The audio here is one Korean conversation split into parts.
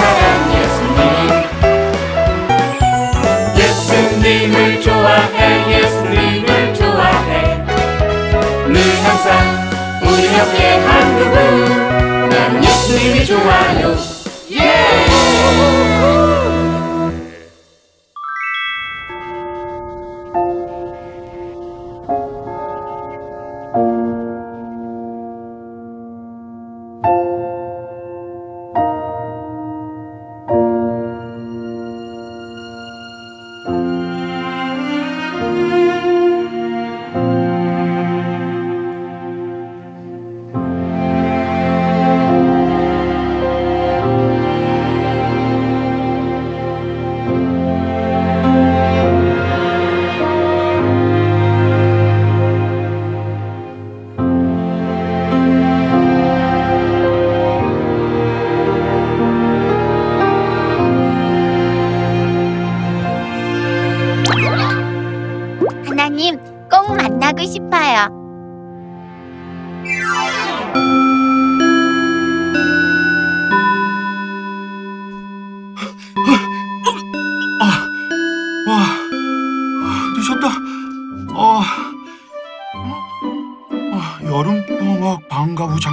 사랑 예수님. 예수님을 좋아해 나는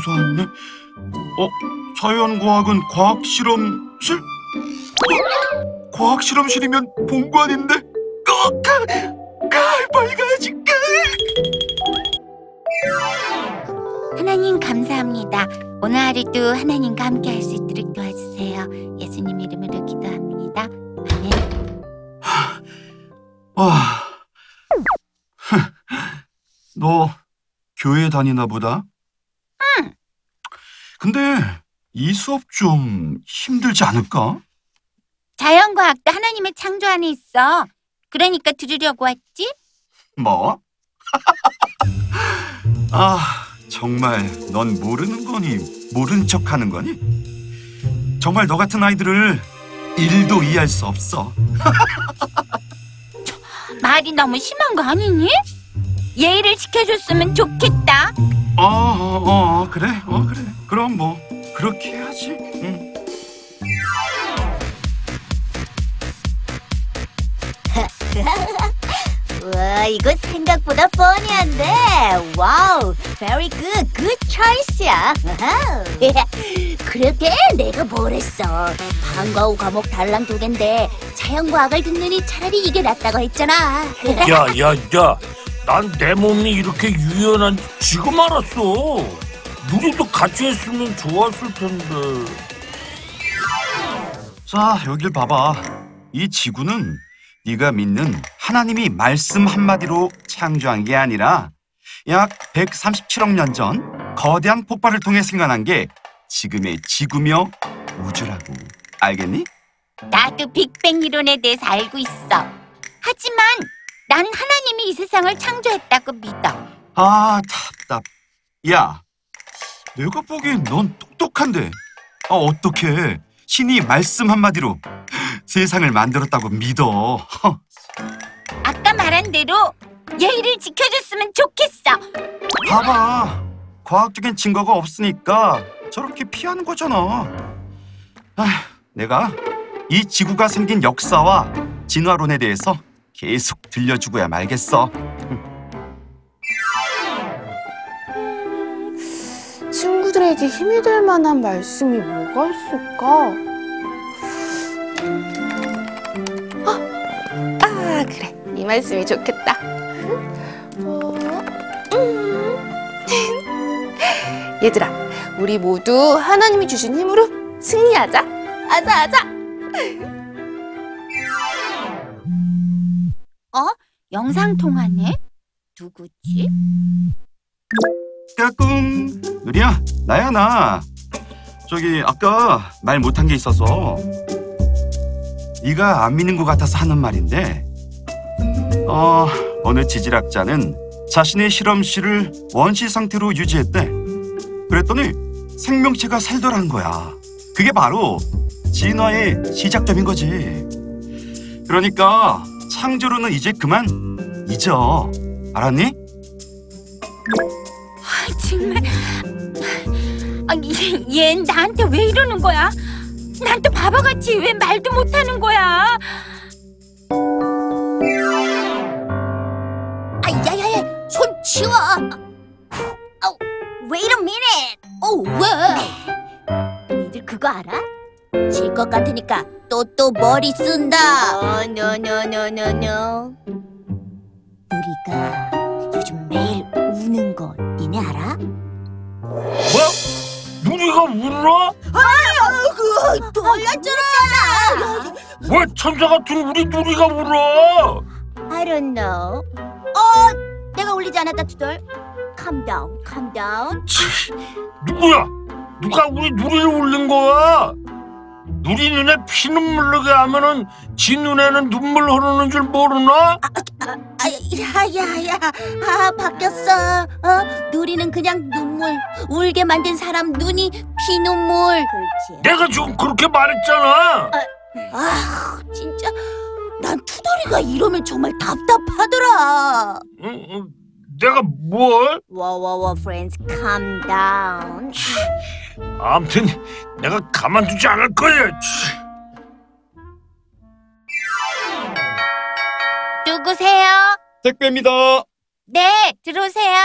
장소 왔네. 어, 자연과학은 과학 실험실? 어, 과학 실험실이면 본관인데. 어, 가, 가, 빨리 가야지. 가. 하나님 감사합니다. 오늘 하루도 하나님과 함께 할 수 있도록 도와주세요. 예수님 이름으로 기도합니다. 아멘. 아, 너 교회 다니나 보다? 응. 근데 이 수업 좀 힘들지 않을까? 자연과학도 하나님의 창조 안에 있어. 그러니까 들으려고 왔지? 뭐? 아, 정말 넌 모르는 거니 모른 척 하는 거니? 정말 너 같은 아이들을 일도 이해할 수 없어. 말이 너무 심한 거 아니니? 예의를 지켜줬으면 좋겠다. 어, 어, 어, 그래, 어, 그래. 그럼 뭐 그렇게 해야지. 응. 와 이거 생각보다 funny한데 wow very good good choice야. 그러게 내가 뭘 했어 방과 후 과목 달랑 두 갠데 자연과학을 듣느니 차라리 이게 낫다고 했잖아 야, 야, 야. 난 내 몸이 이렇게 유연한 지 지금 알았어. 누리도 같이 했으면 좋았을 텐데. 자, 여길 봐봐. 이 지구는 네가 믿는 하나님이 말씀 한마디로 창조한 게 아니라 약 137억 년 전 거대한 폭발을 통해 생겨난 게 지금의 지구며 우주라고. 알겠니? 나도 빅뱅 이론에 대해서 알고 있어. 하지만 난 하나님이 이 세상을 창조했다고 믿어. 아, 답답. 야, 내가 보기엔 넌 똑똑한데. 아, 어떻게 신이 말씀 한마디로 세상을 만들었다고 믿어. 허. 아까 말한 대로 예의를 지켜줬으면 좋겠어. 봐봐. 과학적인 증거가 없으니까 저렇게 피하는 거잖아. 아, 내가 이 지구가 생긴 역사와 진화론에 대해서 계속 들려주고야 말겠어. 친구들에게 힘이 될 만한 말씀이 뭐가 있을까? 아, 아 그래 이 말씀이 좋겠다. 어, 음. 얘들아, 우리 모두 하나님이 주신 힘으로 승리하자. 아자 아자. 영상 통화네? 누구지? 까꿍. 누리야, 나야 나. 저기 아까 말 못한 게 있어서 네가 안 믿는 것 같아서 하는 말인데 어 어느 지질학자는 자신의 실험실을 원시 상태로 유지했대. 그랬더니 생명체가 살더란 거야. 그게 바로 진화의 시작점인 거지. 그러니까 창조로는 이제 그만 잊어. 알았니? 아, 정말. 아, 얘, 얘 나한테 왜 이러는 거야? 난 또 바보같이 왜 말도 못하는 거야? 아, 야야야, 손 치워. 아우, wait a minute. 어, 왜? 니들 그거 알아? 질 것 같으니까 또 또 머리 쓴다. 어, no, no. 우리가 요즘 매일 우는 거 니네 알아? 뭐? 누리가 울어? 그 놀랐잖아. 왜 천사 같은 우리 누리가 울어? I don't know. 어, 내가 울리지 않았다 투덜. Calm down, calm down. 치, 누구야? 누가 우리 누리를 울린 거야? 누리 눈에 피눈물 나게 하면은 지 눈에는 눈물 흐르는 줄 모르나? 아, 야야야, 아 바뀌었어. 어, 누리는 그냥 눈물, 울게 만든 사람 눈이 피눈물. 그렇지. 내가 지금 그렇게 말했잖아. 아, 진짜 난 투덜이가 이러면 정말 답답하더라. 응, 응, 내가 뭘? 와와와, friends, calm down. 아무튼 내가 가만두지 않을 거야. 치. 누구세요? 택배입니다. 네, 들어오세요.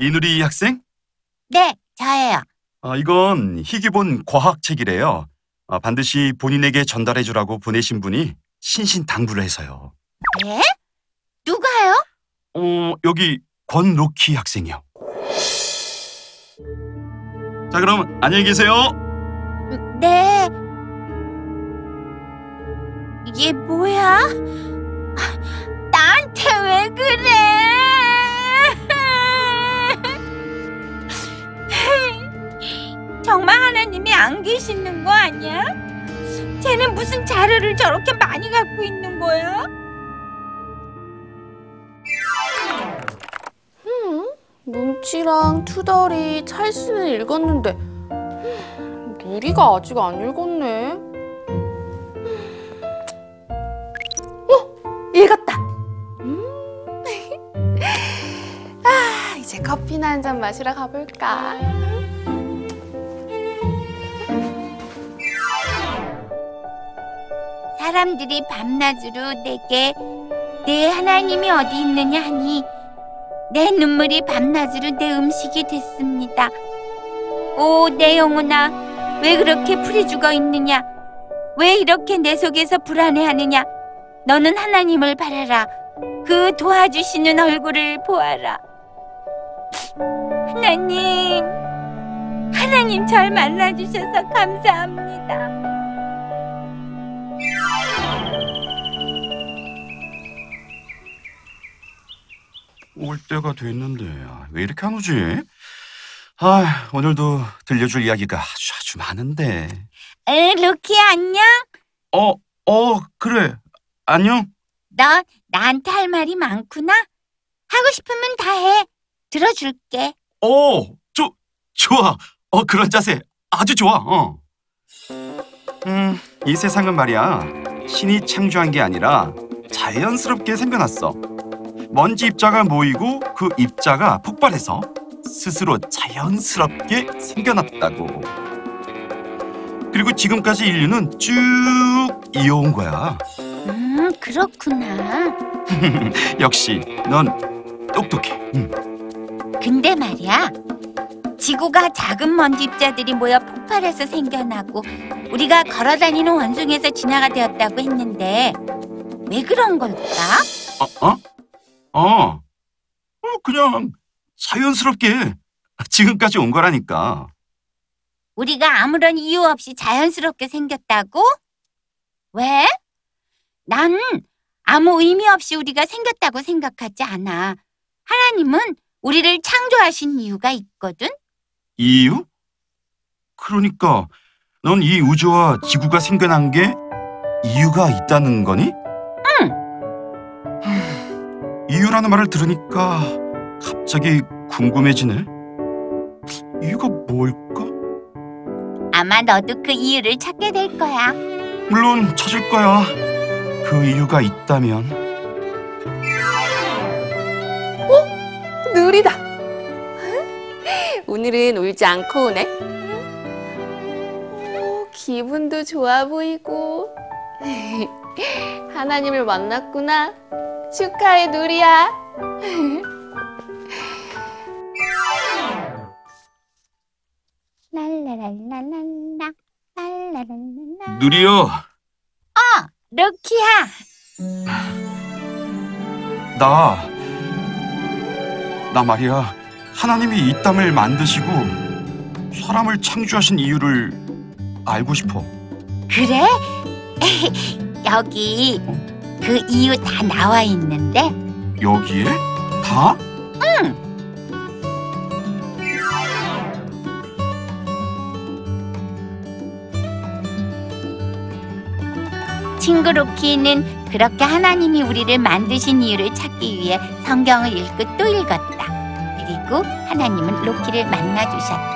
이누리 학생? 네, 저예요. 아, 이건 희귀본 과학책이래요. 아, 반드시 본인에게 전달해 주라고 보내신 분이 신신당부를 해서요. 네? 누가요? 어, 여기 권로키 학생이요. 자, 그럼 안녕히 계세요. 네. 이게 뭐야? 나한테 왜 그래? 정말 하나님이 안 계시는 거 아니야? 쟤는 무슨 자료를 저렇게 많이 갖고 있는 거야? 뭉치랑 투덜이 찰스는 읽었는데 누리가 아직 안 읽었네. 어, 읽었다. 음. 아, 이제 커피나 한 잔 마시러 가볼까. 사람들이 밤낮으로 내게 내 하나님이 어디 있느냐 하니 내 눈물이 밤낮으로 내 음식이 됐습니다. 오, 내 영혼아, 왜 그렇게 풀이 죽어 있느냐? 왜 이렇게 내 속에서 불안해하느냐? 너는 하나님을 바라라. 그 도와주시는 얼굴을 보아라. 하나님, 하나님 절 만나주셔서 감사합니다. 올 때가 됐는데 왜 이렇게 안 오지? 아, 오늘도 들려줄 이야기가 아주 아주 많은데. 에, 루키 안녕? 어, 어, 그래. 안녕. 너 나한테 할 말이 많구나. 하고 싶으면 다 해. 들어줄게. 어, 좋, 좋아. 어, 그런 자세 아주 좋아. 어. 음, 이 세상은 말이야. 신이 창조한 게 아니라 자연스럽게 생겨났어. 먼지 입자가 모이고 그 입자가 폭발해서 스스로 자연스럽게 생겨났다고. 그리고 지금까지 인류는 쭉 이어온 거야. 음, 그렇구나. 역시 넌 똑똑해. 음. 근데 말이야. 지구가 작은 먼지 입자들이 모여 폭발해서 생겨나고 우리가 걸어다니는 원숭이에서 진화가 되었다고 했는데 왜 그런 걸까? 어? 어? 어. 어, 그냥 자연스럽게 지금까지 온 거라니까. 우리가 아무런 이유 없이 자연스럽게 생겼다고? 왜? 난 아무 의미 없이 우리가 생겼다고 생각하지 않아. 하나님은 우리를 창조하신 이유가 있거든. 이유? 그러니까 넌 이 우주와 지구가 생겨난 게 이유가 있다는 거니? 응. 이유라는 말을 들으니까 갑자기 궁금해지네. 이유가 뭘까? 아마 너도 그 이유를 찾게 될 거야. 물론 찾을 거야. 그 이유가 있다면. 누리다. 오늘은 울지 않고 오네. 오, 기분도 좋아 보이고. 하나님을 만났구나. 축하해, 누리야. 랄라랄라랄라. 누리요. 루키야. 나, 나 말이야. 하나님이 이 땅을 만드시고 사람을 창조하신 이유를 알고 싶어. 그래? 여기 그 이유 다 나와 있는데 여기에? 다? 친구 루키는 그렇게 하나님이 우리를 만드신 이유를 찾기 위해 성경을 읽고 또 읽었다. 그리고 하나님은 루키를 만나 주셨다.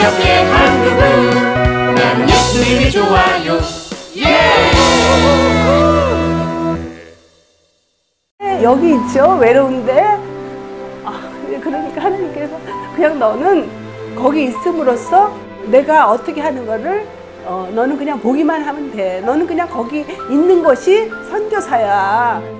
우리 옆에 한 그분 나는 예수님이 좋아요. 여기 있죠? 외로운데? 아, 그러니까 하나님께서 그냥 너는 거기 있음으로써 내가 어떻게 하는 거를 어, 너는 그냥 보기만 하면 돼. 너는 그냥 거기 있는 것이 선교사야